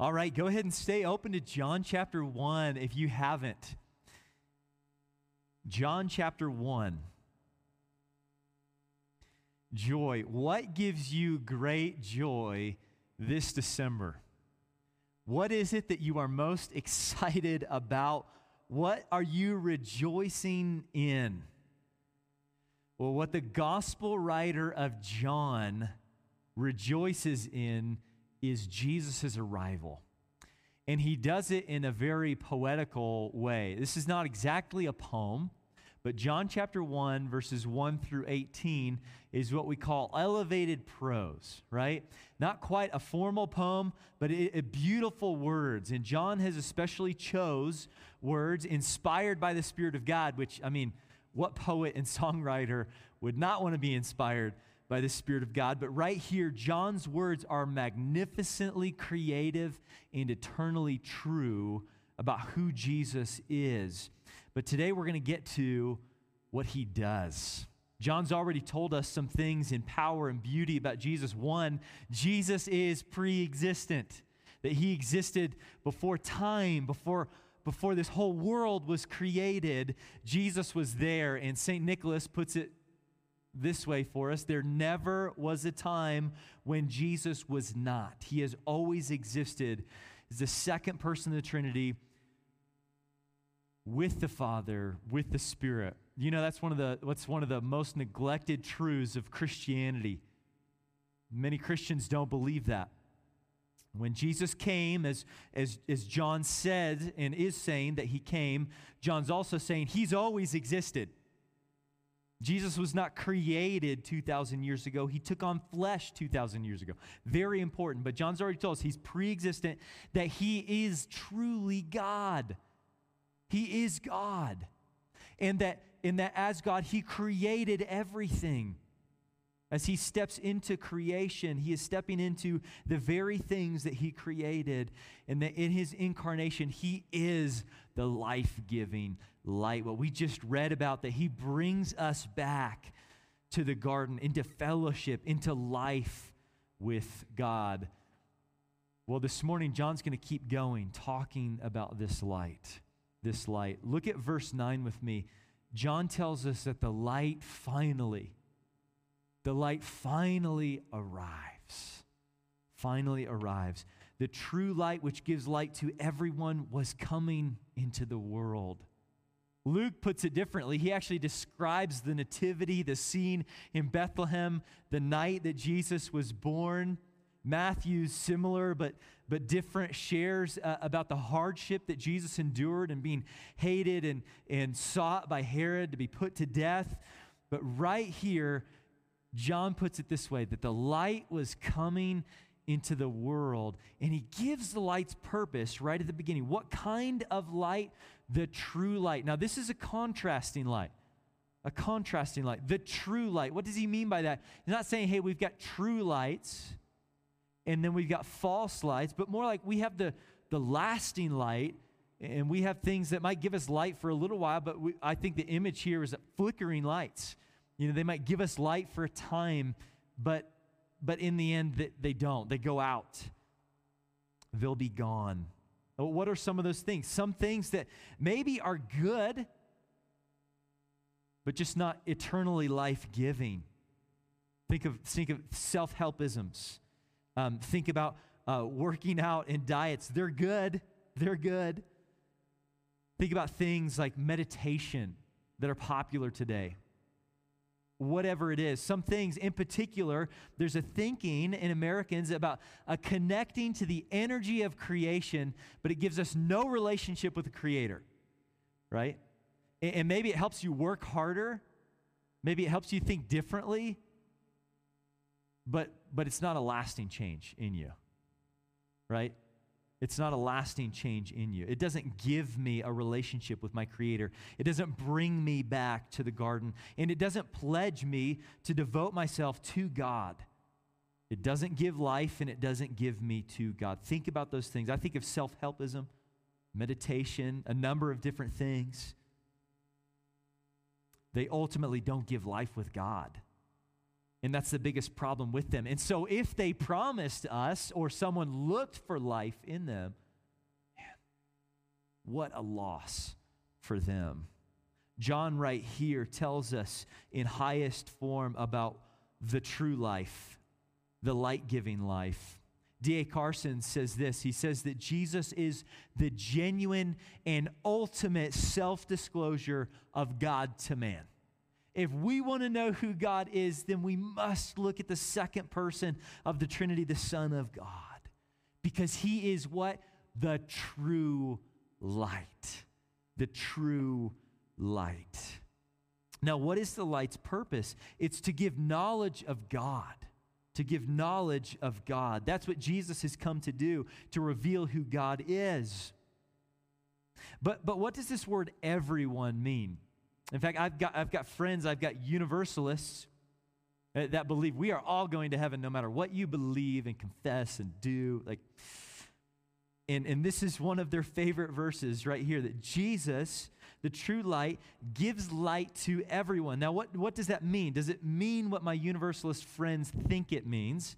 All right, go ahead and stay open to John chapter 1 if you haven't. John chapter 1. Joy. What gives you great joy this December? What is it that you are most excited about? What are you rejoicing in? Well, what the gospel writer of John rejoices in is Jesus' arrival. And he does it in a very poetical way. This is not exactly a poem, but John chapter 1, verses 1 through 18, is what we call elevated prose, right? Not quite a formal poem, but it, it beautiful words. And John has especially chose words inspired by the Spirit of God, which, I mean, what poet and songwriter would not want to be inspired by the Spirit of God? But right here, John's words are magnificently creative and eternally true about who Jesus is. But today we're going to get to what he does. John's already told us some things in power and beauty about Jesus. One, Jesus is pre existent, that he existed before time, before, before this whole world was created. Jesus was there, and St. Nicholas puts it this way for us there never was a time when Jesus was not. He has always existed as the second person of the Trinity with the Father, with the Spirit. You know, that's one of the what's one of the most neglected truths of Christianity. Many Christians don't believe that. When Jesus came, as, as, as John said and is saying that he came, John's also saying he's always existed. Jesus was not created 2,000 years ago. He took on flesh 2,000 years ago. Very important. But John's already told us he's pre existent, that he is truly God. He is God. And that, and that as God, He created everything. As He steps into creation, He is stepping into the very things that He created. And that in His incarnation, He is the life giving light. What we just read about, that He brings us back to the garden, into fellowship, into life with God. Well, this morning, John's going to keep going, talking about this light this light. Look at verse 9 with me. John tells us that the light finally, the light finally arrives. Finally arrives. The true light, which gives light to everyone, was coming into the world. Luke puts it differently. He actually describes the nativity, the scene in Bethlehem, the night that Jesus was born. Matthew's similar but, but different shares uh, about the hardship that Jesus endured and being hated and, and sought by Herod to be put to death. But right here, John puts it this way that the light was coming into the world, and he gives the light's purpose right at the beginning. What kind of light? The true light. Now, this is a contrasting light a contrasting light, the true light. What does he mean by that? He's not saying, hey, we've got true lights and then we've got false lights, but more like we have the, the lasting light, and we have things that might give us light for a little while, but we, I think the image here is flickering lights. You know, they might give us light for a time, but but in the end they, don't. They go out. They'll be gone. What are some of those things? Some things that maybe are good, but just not eternally life giving. Think of, think of self helpisms um, think about uh, working out and diets. They're good. They're good. Think about things like meditation that are popular today. Whatever it is, some things in particular, there's a thinking in Americans about uh, connecting to the energy of creation, but it gives us no relationship with the Creator, right? And, and maybe it helps you work harder, maybe it helps you think differently, but but it's not a lasting change in you, right? It's not a lasting change in you. It doesn't give me a relationship with my Creator. It doesn't bring me back to the garden. And it doesn't pledge me to devote myself to God. It doesn't give life and it doesn't give me to God. Think about those things. I think of self helpism, meditation, a number of different things. They ultimately don't give life with God. And that's the biggest problem with them. And so, if they promised us or someone looked for life in them, man, what a loss for them. John, right here, tells us in highest form about the true life, the light giving life. D.A. Carson says this He says that Jesus is the genuine and ultimate self disclosure of God to man. If we want to know who God is, then we must look at the second person of the Trinity, the Son of God, because he is what? The true light. The true light. Now, what is the light's purpose? It's to give knowledge of God. To give knowledge of God. That's what Jesus has come to do, to reveal who God is. But, but what does this word everyone mean? In fact, I've got, I've got friends, I've got universalists that believe we are all going to heaven no matter what you believe and confess and do. Like, and, and this is one of their favorite verses right here that Jesus, the true light, gives light to everyone. Now, what, what does that mean? Does it mean what my universalist friends think it means?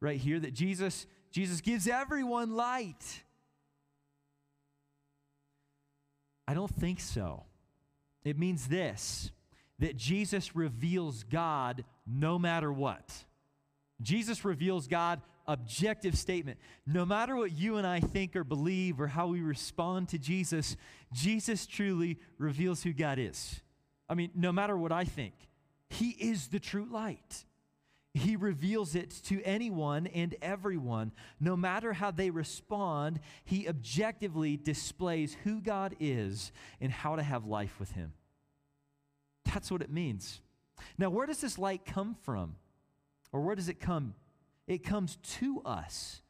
Right here, that Jesus, Jesus gives everyone light. I don't think so. It means this that Jesus reveals God no matter what. Jesus reveals God objective statement. No matter what you and I think or believe or how we respond to Jesus, Jesus truly reveals who God is. I mean, no matter what I think, He is the true light. He reveals it to anyone and everyone. No matter how they respond, He objectively displays who God is and how to have life with Him. That's what it means. Now, where does this light come from? Or where does it come? It comes to us.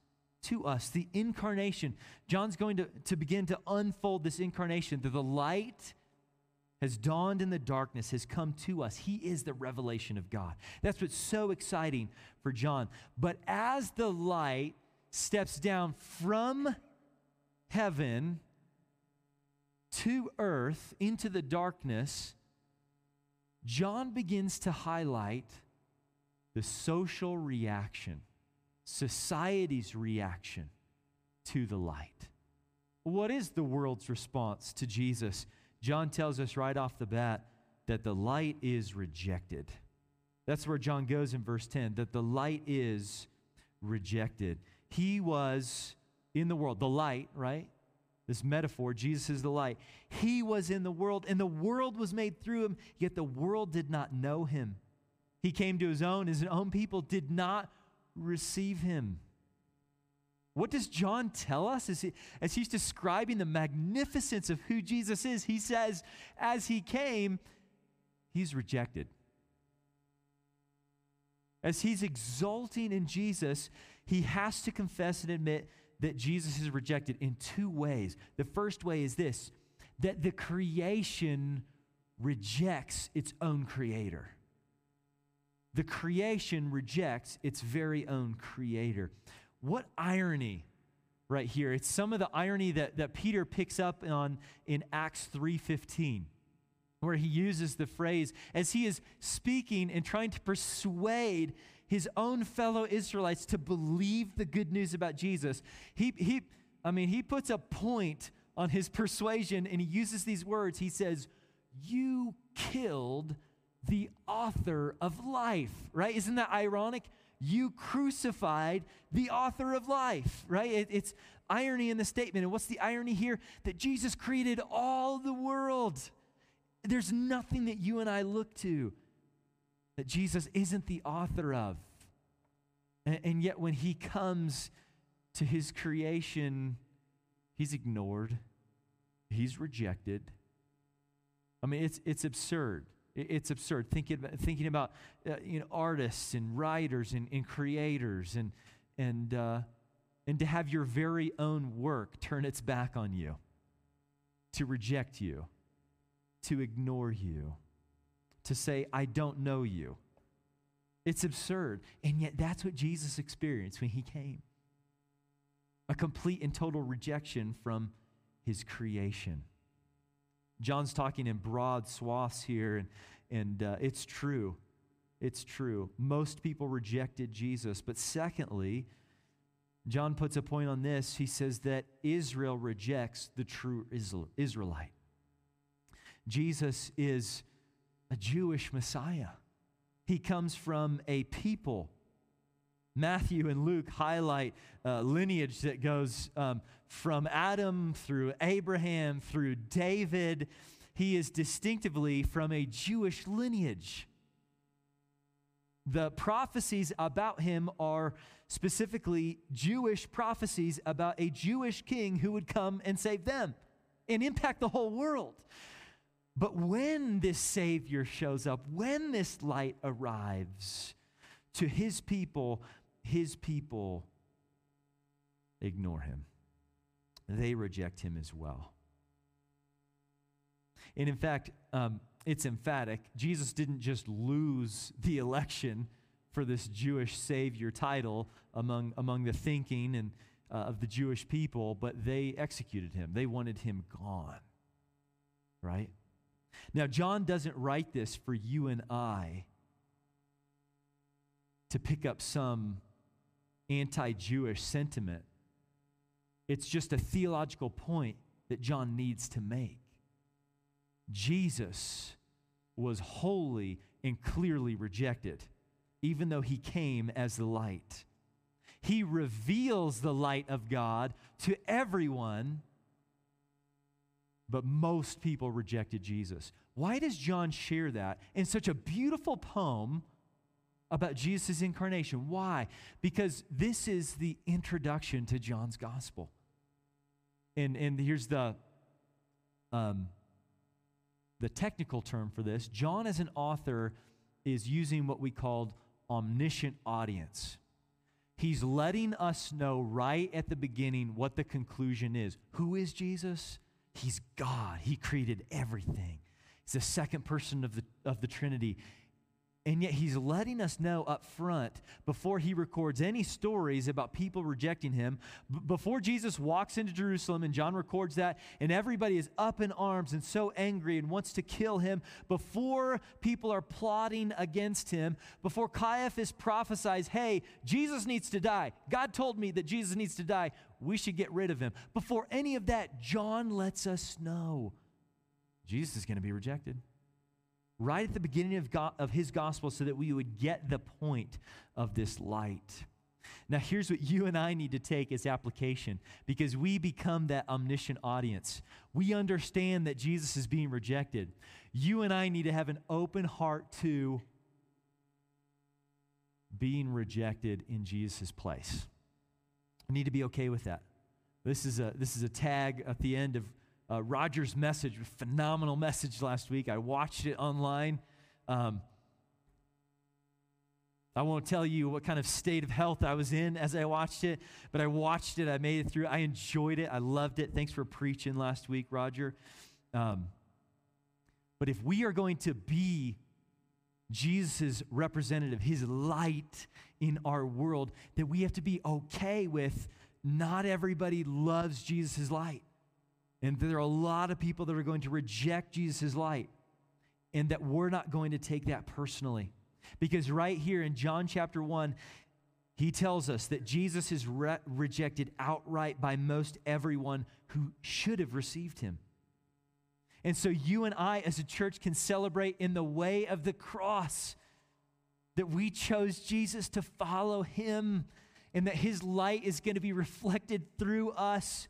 To us, the incarnation. John's going to, to begin to unfold this incarnation that the light has dawned in the darkness, has come to us. He is the revelation of God. That's what's so exciting for John. But as the light steps down from heaven to earth into the darkness, John begins to highlight the social reaction, society's reaction to the light. What is the world's response to Jesus? John tells us right off the bat that the light is rejected. That's where John goes in verse 10 that the light is rejected. He was in the world, the light, right? this metaphor Jesus is the light. He was in the world, and the world was made through him, yet the world did not know him. He came to his own, his own people did not receive him. What does John tell us as, he, as he's describing the magnificence of who Jesus is? He says, as he came, he's rejected. As he's exulting in Jesus, he has to confess and admit that Jesus is rejected in two ways. The first way is this that the creation rejects its own creator. The creation rejects its very own creator. What irony right here. It's some of the irony that, that Peter picks up on in Acts 3:15 where he uses the phrase as he is speaking and trying to persuade his own fellow Israelites to believe the good news about Jesus. He, he, I mean, he puts a point on his persuasion and he uses these words. He says, You killed the author of life, right? Isn't that ironic? You crucified the author of life, right? It, it's irony in the statement. And what's the irony here? That Jesus created all the world. There's nothing that you and I look to that Jesus isn't the author of. And, and yet, when he comes to his creation, he's ignored, he's rejected. I mean, it's, it's absurd. It's absurd thinking about, thinking about uh, you know, artists and writers and, and creators and, and, uh, and to have your very own work turn its back on you, to reject you, to ignore you to say, I don't know you. It's absurd. And yet, that's what Jesus experienced when he came a complete and total rejection from his creation. John's talking in broad swaths here, and, and uh, it's true. It's true. Most people rejected Jesus. But secondly, John puts a point on this. He says that Israel rejects the true Israelite. Jesus is a Jewish Messiah. He comes from a people. Matthew and Luke highlight uh, lineage that goes um, from Adam through Abraham through David. He is distinctively from a Jewish lineage. The prophecies about him are specifically Jewish prophecies about a Jewish king who would come and save them and impact the whole world. But when this Savior shows up, when this light arrives to his people, his people ignore him. They reject him as well. And in fact, um, it's emphatic. Jesus didn't just lose the election for this Jewish Savior title among, among the thinking and, uh, of the Jewish people, but they executed him. They wanted him gone. Right? Now, John doesn't write this for you and I to pick up some anti Jewish sentiment. It's just a theological point that John needs to make. Jesus was wholly and clearly rejected, even though he came as the light. He reveals the light of God to everyone, but most people rejected Jesus. Why does John share that in such a beautiful poem about Jesus' incarnation? Why? Because this is the introduction to John's gospel. And, and here's the um, the technical term for this. John, as an author, is using what we called omniscient audience. He's letting us know right at the beginning what the conclusion is. Who is Jesus? He's God. He created everything. He's the second person of the, of the Trinity. And yet he's letting us know up front before he records any stories about people rejecting him. B- before Jesus walks into Jerusalem, and John records that, and everybody is up in arms and so angry and wants to kill him. Before people are plotting against him, before Caiaphas prophesies, hey, Jesus needs to die. God told me that Jesus needs to die. We should get rid of him. Before any of that, John lets us know Jesus is going to be rejected right at the beginning of, God, of his gospel so that we would get the point of this light. Now, here's what you and I need to take as application because we become that omniscient audience. We understand that Jesus is being rejected. You and I need to have an open heart to being rejected in Jesus' place. We need to be okay with that. This is a, this is a tag at the end of uh, Roger's message, phenomenal message last week. I watched it online. Um, I won't tell you what kind of state of health I was in as I watched it, but I watched it. I made it through. I enjoyed it. I loved it. Thanks for preaching last week, Roger. Um, but if we are going to be Jesus' representative, his light in our world, that we have to be okay with not everybody loves Jesus' light. And there are a lot of people that are going to reject Jesus' light, and that we're not going to take that personally. Because right here in John chapter 1, he tells us that Jesus is re- rejected outright by most everyone who should have received him. And so you and I, as a church, can celebrate in the way of the cross that we chose Jesus to follow him and that his light is going to be reflected through us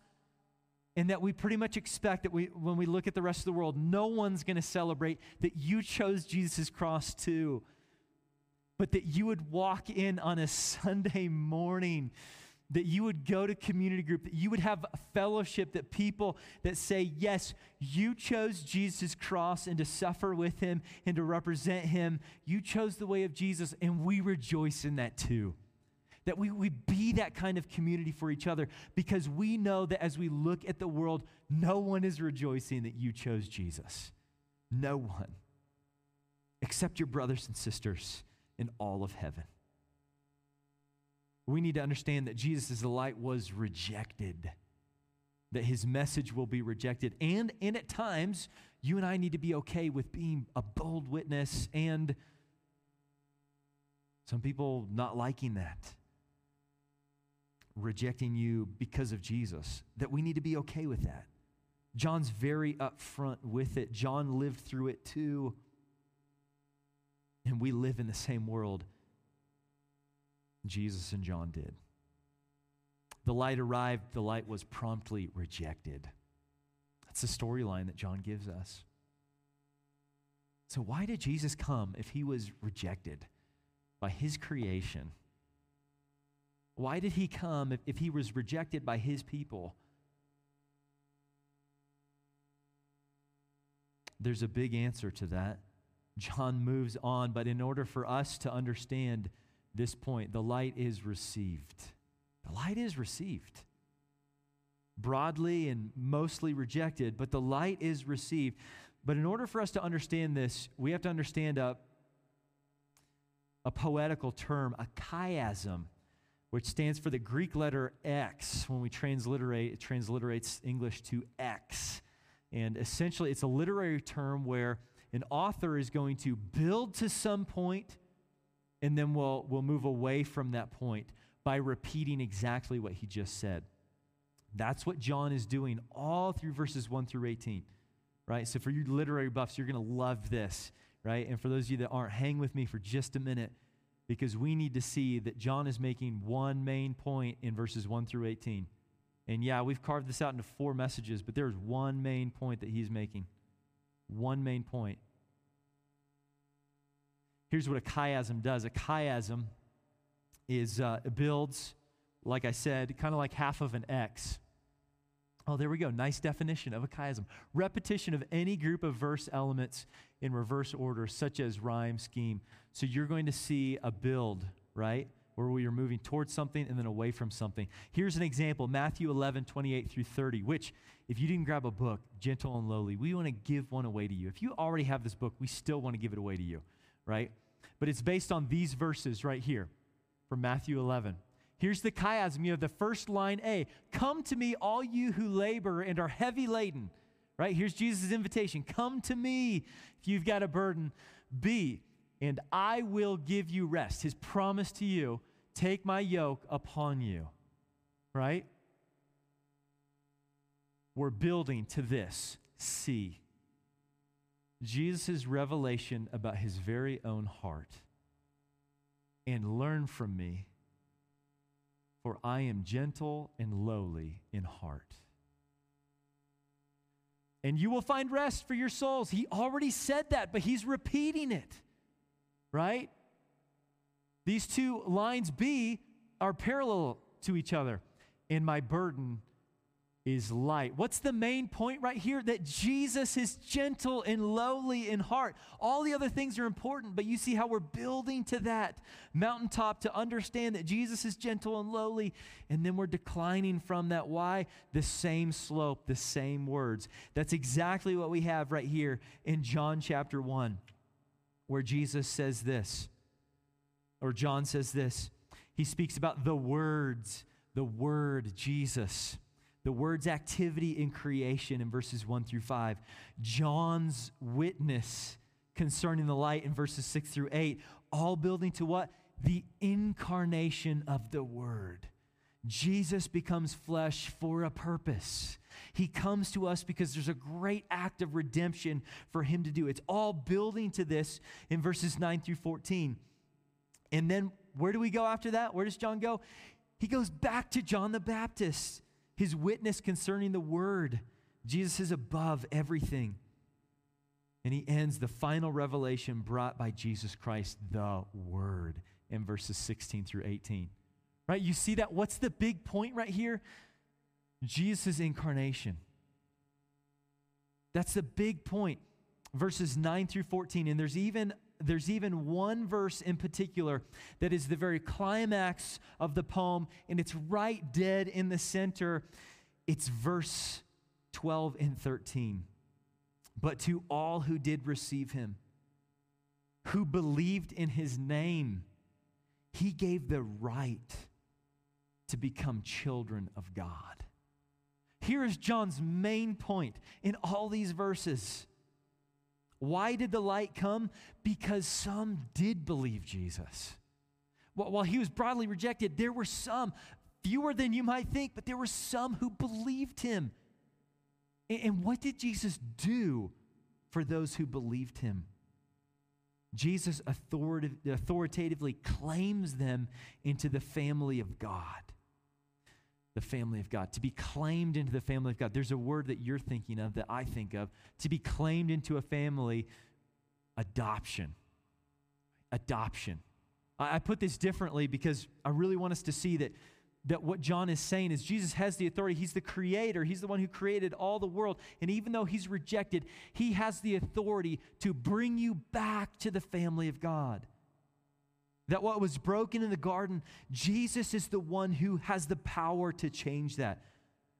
and that we pretty much expect that we, when we look at the rest of the world, no one's going to celebrate that you chose Jesus' cross too. But that you would walk in on a Sunday morning, that you would go to community group, that you would have fellowship, that people that say, Yes, you chose Jesus' cross and to suffer with him and to represent him. You chose the way of Jesus, and we rejoice in that too that we, we be that kind of community for each other because we know that as we look at the world, no one is rejoicing that you chose Jesus. No one. Except your brothers and sisters in all of heaven. We need to understand that Jesus light was rejected, that his message will be rejected. And, and at times, you and I need to be okay with being a bold witness and Some people not liking that, rejecting you because of Jesus, that we need to be okay with that. John's very upfront with it. John lived through it too. And we live in the same world Jesus and John did. The light arrived, the light was promptly rejected. That's the storyline that John gives us. So, why did Jesus come if he was rejected by his creation? Why did he come if, if he was rejected by his people? There's a big answer to that. John moves on, but in order for us to understand this point, the light is received. The light is received. Broadly and mostly rejected, but the light is received. But in order for us to understand this, we have to understand a, a poetical term, a chiasm, which stands for the Greek letter X. When we transliterate, it transliterates English to X. And essentially, it's a literary term where an author is going to build to some point and then we'll, we'll move away from that point by repeating exactly what he just said. That's what John is doing all through verses 1 through 18, right? So for you literary buffs, you're going to love this, right? And for those of you that aren't, hang with me for just a minute because we need to see that John is making one main point in verses 1 through 18. And yeah, we've carved this out into four messages, but there's one main point that he's making. One main point. Here's what a chiasm does a chiasm is uh, it builds, like I said, kind of like half of an X. Oh, there we go. Nice definition of a chiasm. Repetition of any group of verse elements in reverse order, such as rhyme, scheme. So you're going to see a build, right? Where we are moving towards something and then away from something. Here's an example Matthew 11, 28 through 30, which, if you didn't grab a book, Gentle and Lowly, we want to give one away to you. If you already have this book, we still want to give it away to you right? But it's based on these verses right here from Matthew 11. Here's the chiasm. You have the first line A Come to me, all you who labor and are heavy laden. Right? Here's Jesus' invitation Come to me if you've got a burden. B, and I will give you rest. His promise to you take my yoke upon you. Right? We're building to this. C, Jesus' revelation about his very own heart and learn from me, for I am gentle and lowly in heart. And you will find rest for your souls. He already said that, but he's repeating it, right? These two lines B are parallel to each other. And my burden is light. What's the main point right here? That Jesus is gentle and lowly in heart. All the other things are important, but you see how we're building to that mountaintop to understand that Jesus is gentle and lowly, and then we're declining from that. Why? The same slope, the same words. That's exactly what we have right here in John chapter 1, where Jesus says this, or John says this. He speaks about the words, the word, Jesus the word's activity in creation in verses 1 through 5, John's witness concerning the light in verses 6 through 8, all building to what? The incarnation of the Word. Jesus becomes flesh for a purpose. He comes to us because there's a great act of redemption for him to do. It's all building to this in verses 9 through 14. And then where do we go after that? Where does John go? He goes back to John the Baptist his witness concerning the word. Jesus is above everything. And he ends the final revelation brought by Jesus Christ, the Word, in verses 16 through 18. Right? You see that? What's the big point right here? Jesus' incarnation. That's the big point. Verses 9 through 14. And there's even there's even one verse in particular that is the very climax of the poem, and it's right dead in the center. It's verse 12 and 13. But to all who did receive him, who believed in his name, he gave the right to become children of God. Here is John's main point in all these verses. Why did the light come? Because some did believe Jesus. while he was broadly rejected, there were some, fewer than you might think, but there were some who believed him. And what did Jesus do for those who believed him? Jesus authoritatively claims them into the family of God. The family of God. To be claimed into the family of God. There's a word that you're thinking of that I think of. To be claimed into a family, adoption. Adoption. I put this differently because I really want us to see that that what John is saying is Jesus has the authority. He's the creator, He's the one who created all the world. And even though He's rejected, He has the authority to bring you back to the family of God. That what was broken in the garden, Jesus is the one who has the power to change that,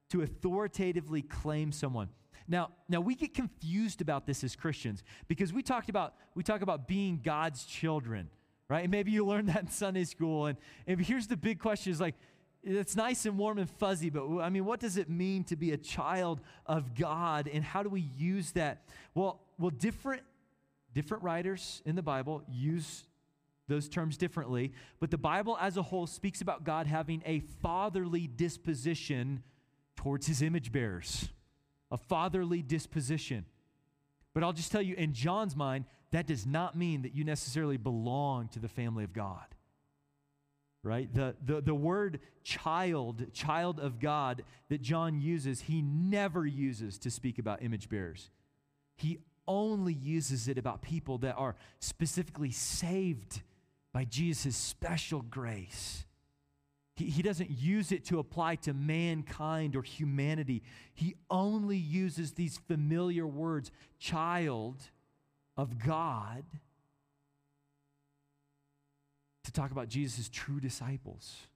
to authoritatively claim someone. Now, now we get confused about this as Christians because we talked about we talk about being God's children, right? And maybe you learned that in Sunday school. And, and here's the big question: is like, it's nice and warm and fuzzy, but I mean, what does it mean to be a child of God and how do we use that? Well, well, different, different writers in the Bible use those terms differently, but the Bible as a whole speaks about God having a fatherly disposition towards his image bearers, a fatherly disposition. But I'll just tell you, in John's mind, that does not mean that you necessarily belong to the family of God right? The, the, the word child, child of God, that John uses, he never uses to speak about image bearers. He only uses it about people that are specifically saved by Jesus' special grace. He, he doesn't use it to apply to mankind or humanity. He only uses these familiar words, child of God to talk about Jesus' true disciples,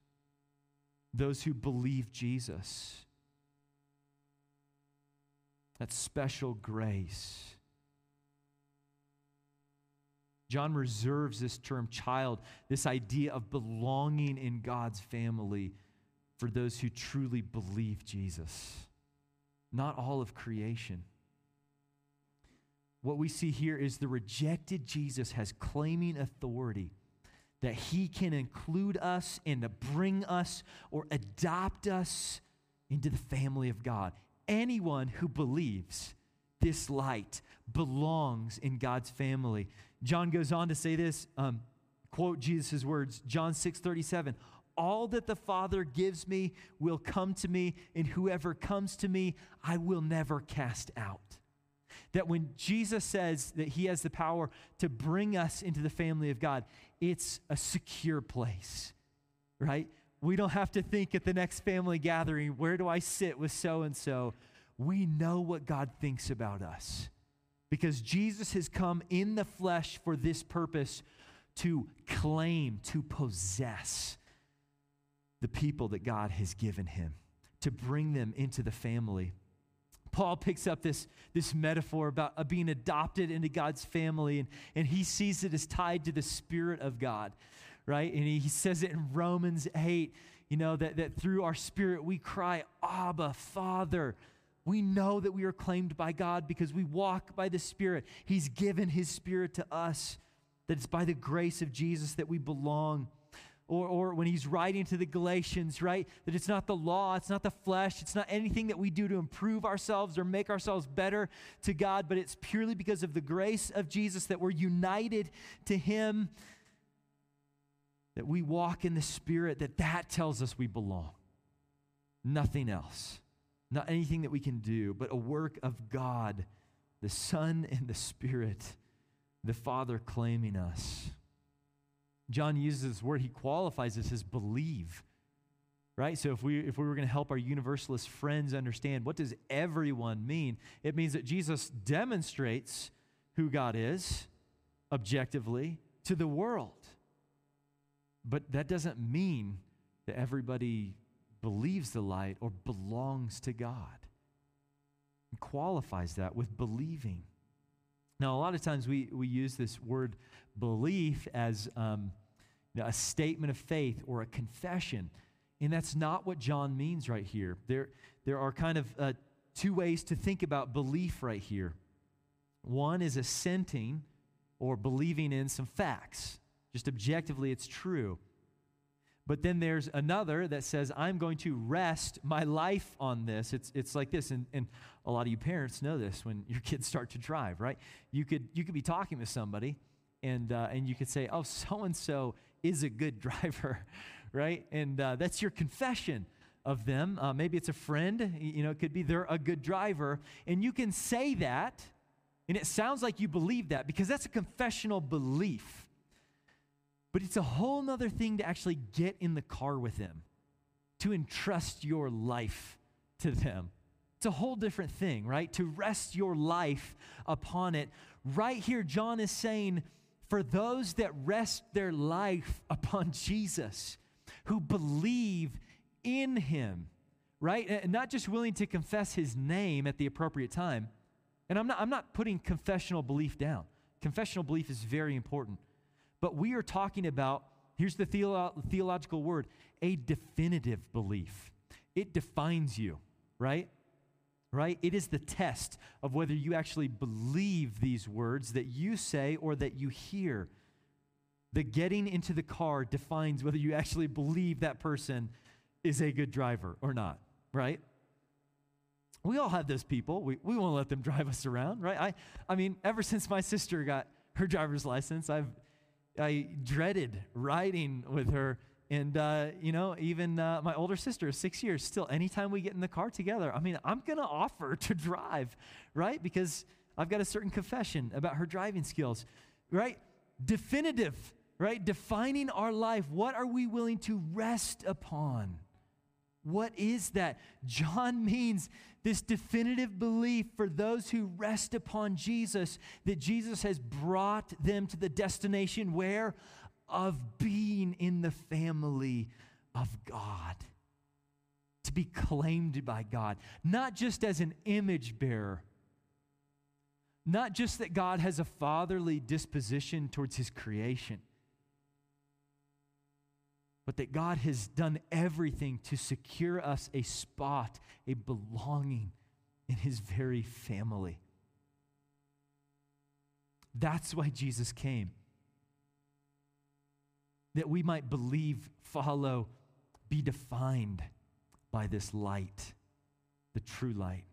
those who believe Jesus. That special grace. John reserves this term child, this idea of belonging in God's family for those who truly believe Jesus, not all of creation. What we see here is the rejected Jesus has claiming authority that He can include us and to bring us or adopt us into the family of God. Anyone who believes this light belongs in God's family. John goes on to say this, um, quote Jesus' words, John 6 37. All that the Father gives me will come to me, and whoever comes to me, I will never cast out. That when Jesus says that he has the power to bring us into the family of God, it's a secure place, right? We don't have to think at the next family gathering, where do I sit with so and so? We know what God thinks about us because Jesus has come in the flesh for this purpose to claim, to possess the people that God has given him, to bring them into the family. Paul picks up this, this metaphor about being adopted into God's family, and, and he sees it as tied to the Spirit of God, right? And he, he says it in Romans 8, you know, that, that through our spirit we cry, Abba, Father. We know that we are claimed by God because we walk by the Spirit. He's given His Spirit to us, that it's by the grace of Jesus that we belong or, or when he's writing to the Galatians, right? That it's not the law, it's not the flesh, it's not anything that we do to improve ourselves or make ourselves better to God, but it's purely because of the grace of Jesus that we're united to him, that we walk in the Spirit, that that tells us we belong. Nothing else. Not anything that we can do, but a work of God, the Son and the Spirit, the Father claiming us. John uses this word, he qualifies this as believe. Right? So if we if we were going to help our universalist friends understand what does everyone mean, it means that Jesus demonstrates who God is objectively to the world. But that doesn't mean that everybody believes the light or belongs to God. Qualifies that with believing. Now, a lot of times we, we use this word belief as um, a statement of faith or a confession. And that's not what John means right here. There, there are kind of uh, two ways to think about belief right here. One is assenting or believing in some facts. Just objectively, it's true. But then there's another that says, I'm going to rest my life on this. It's, it's like this. And, and a lot of you parents know this when your kids start to drive, right? You could, you could be talking to somebody and, uh, and you could say, oh, so and so is a good driver, right? And uh, that's your confession of them. Uh, maybe it's a friend, you know, it could be they're a good driver. And you can say that, and it sounds like you believe that because that's a confessional belief. But it's a whole nother thing to actually get in the car with them, to entrust your life to them. It's a whole different thing, right? To rest your life upon it. Right here, John is saying, for those that rest their life upon Jesus, who believe in him, right? And not just willing to confess his name at the appropriate time. And I'm not, I'm not putting confessional belief down. Confessional belief is very important. But we are talking about, here's the theolo- theological word, a definitive belief. It defines you, right? right? It is the test of whether you actually believe these words that you say or that you hear. The getting into the car defines whether you actually believe that person is a good driver or not, right? We all have those people. We, we won't let them drive us around, right? I, I mean, ever since my sister got her driver's license, I've I dreaded riding with her and, uh, you know, even uh, my older sister is six years. Still, anytime we get in the car together, I mean, I'm going to offer to drive, right? Because I've got a certain confession about her driving skills, right? Definitive, right? Defining our life. What are we willing to rest upon? What is that? John means this definitive belief for those who rest upon Jesus that Jesus has brought them to the destination where? of being in the family of God, to be claimed by God, not just as an image bearer, not just that God has a fatherly disposition towards his creation, but that God has done everything to secure us a spot, a belonging in his very family. That's why Jesus came that we might believe, follow, be defined by this light, the true light.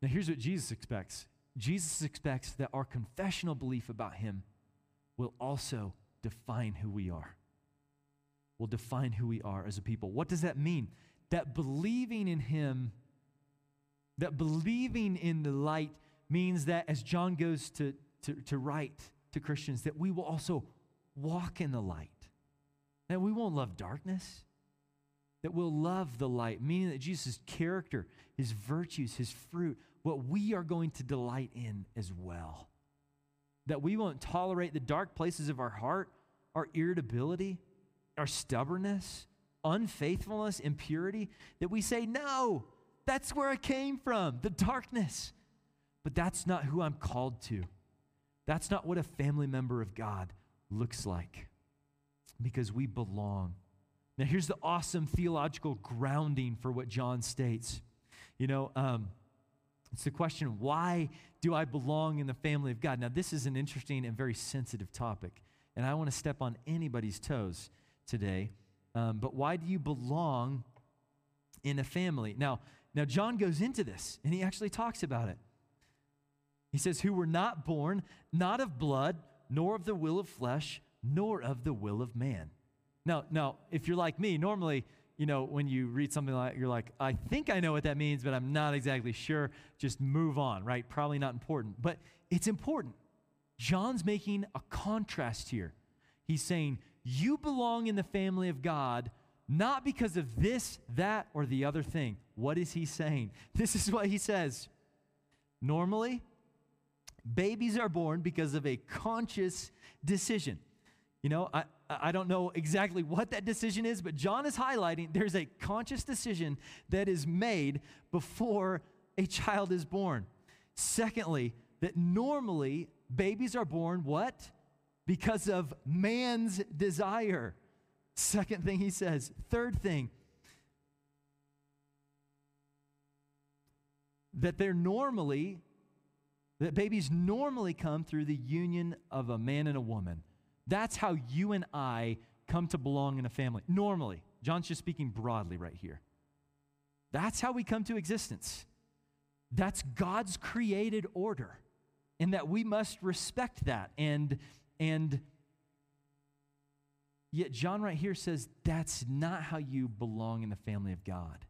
Now, here's what Jesus expects Jesus expects that our confessional belief about Him will also define who we are, will define who we are as a people. What does that mean? That believing in Him, that believing in the light means that as John goes to, to, to write to Christians, that we will also walk in the light. That we won't love darkness, that we'll love the light, meaning that Jesus' character, his virtues, his fruit, what we are going to delight in as well. That we won't tolerate the dark places of our heart, our irritability, our stubbornness, unfaithfulness, impurity, that we say, no, that's where I came from, the darkness. But that's not who I'm called to. That's not what a family member of God looks like because we belong. Now, here's the awesome theological grounding for what John states. You know, um, it's the question why do I belong in the family of God? Now, this is an interesting and very sensitive topic, and I want to step on anybody's toes today. Um, but why do you belong in a family? Now, now John goes into this, and he actually talks about it. He says, "Who were not born, not of blood." nor of the will of flesh, nor of the will of man. Now, now, if you're like me, normally, you know, when you read something like, you're like, I think I know what that means, but I'm not exactly sure. Just move on, right? Probably not important. But it's important. John's making a contrast here. He's saying, You belong in the family of God, not because of this, that, or the other thing. What is he saying? This is what he says. Normally, Babies are born because of a conscious decision. You know, I, I don't know exactly what that decision is, but John is highlighting there's a conscious decision that is made before a child is born. Secondly, that normally babies are born what? Because of man's desire. Second thing he says. Third thing, that they're normally that babies normally come through the union of a man and a woman. That's how you and I come to belong in a family. Normally, John's just speaking broadly right here. That's how we come to existence. That's God's created order, and that we must respect that. And, and yet, John right here says that's not how you belong in the family of God.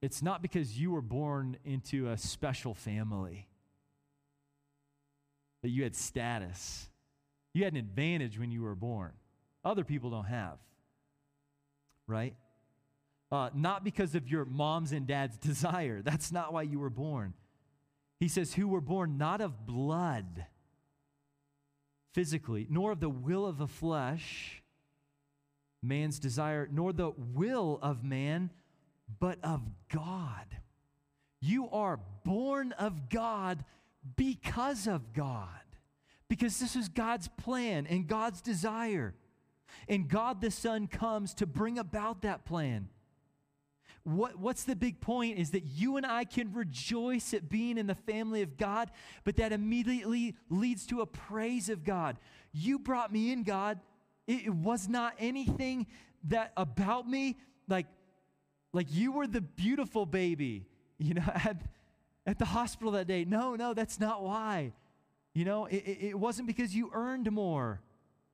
It's not because you were born into a special family that you had status. You had an advantage when you were born. Other people don't have. Right? Uh, not because of your mom's and dad's desire. That's not why you were born. He says, who were born not of blood, physically, nor of the will of the flesh, man's desire, nor the will of man, but of God. You are born of God because of God. Because this is God's plan and God's desire. And God the Son comes to bring about that plan. What, what's the big point is that you and I can rejoice at being in the family of God, but that immediately leads to a praise of God. You brought me in, God. It, it was not anything that about me, like, like you were the beautiful baby, you know, at, at the hospital that day. No, no, that's not why. You know, it, it wasn't because you earned more.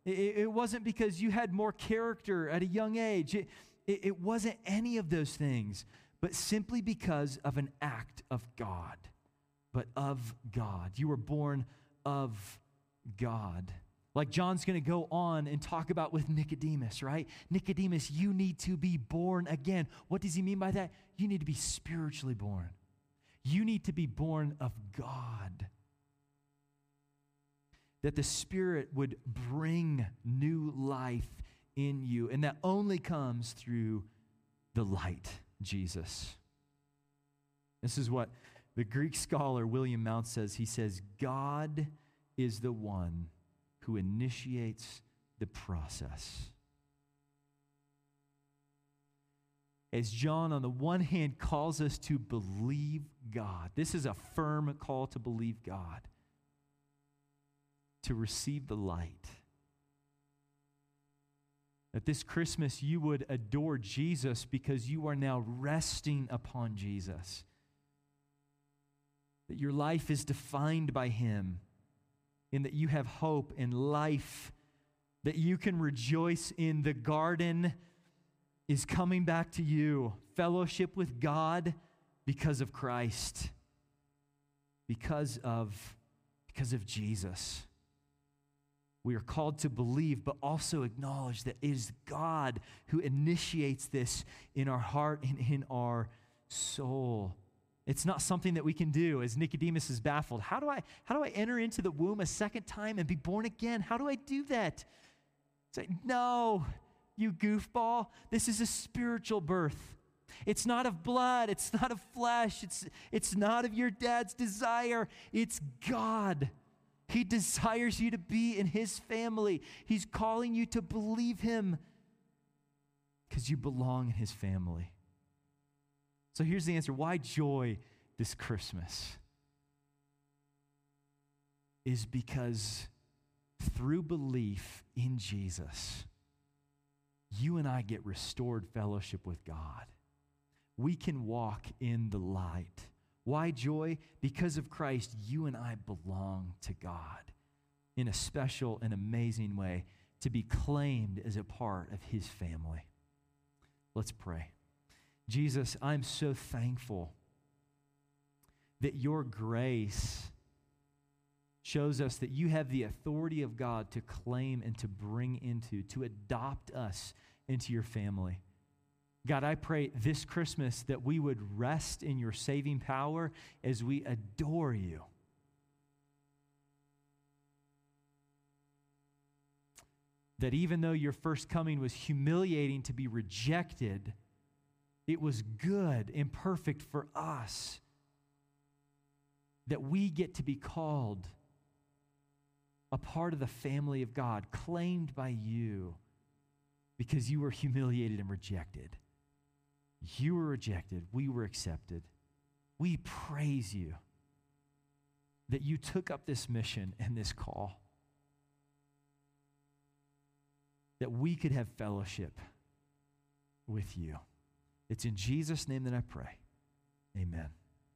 It, it, wasn't because you had more character at a young age. It, it, it wasn't any of those things, but simply because of an act of God, but of God. You were born of God. Like John's going to go on and talk about with Nicodemus, right? Nicodemus, you need to be born again. What does he mean by that? You need to be spiritually born. You need to be born of God. That the Spirit would bring new life in you, and that only comes through the light, Jesus. This is what the Greek scholar William Mounce says. He says, God is the one who initiates the process. As John, on the one hand, calls us to believe God, this is a firm call to believe God, to receive the light. That this Christmas you would adore Jesus because you are now resting upon Jesus. That your life is defined by Him in that you have hope and life, that you can rejoice in the garden is coming back to you. Fellowship with God because of Christ, because of, because of Jesus. We are called to believe, but also acknowledge that it is God who initiates this in our heart and in our soul. It's not something that we can do as Nicodemus is baffled. How do I how do I enter into the womb a second time and be born again? How do I do that? Say, no, you goofball. This is a spiritual birth. It's not of blood, it's not of flesh, it's, it's not of your dad's desire. It's God. He desires you to be in his family. He's calling you to believe him because you belong in his family. So here's the answer why joy this Christmas? Is because through belief in Jesus, you and I get restored fellowship with God. We can walk in the light. Why joy? Because of Christ, you and I belong to God in a special and amazing way to be claimed as a part of his family. Let's pray. Jesus, I'm so thankful that your grace shows us that you have the authority of God to claim and to bring into, to adopt us into your family. God, I pray this Christmas that we would rest in your saving power as we adore you. That even though your first coming was humiliating to be rejected, it was good and perfect for us that we get to be called a part of the family of God, claimed by you because you were humiliated and rejected. You were rejected, we were accepted. We praise you that you took up this mission and this call. that we could have fellowship with you. It's in Jesus' name that I pray. Amen.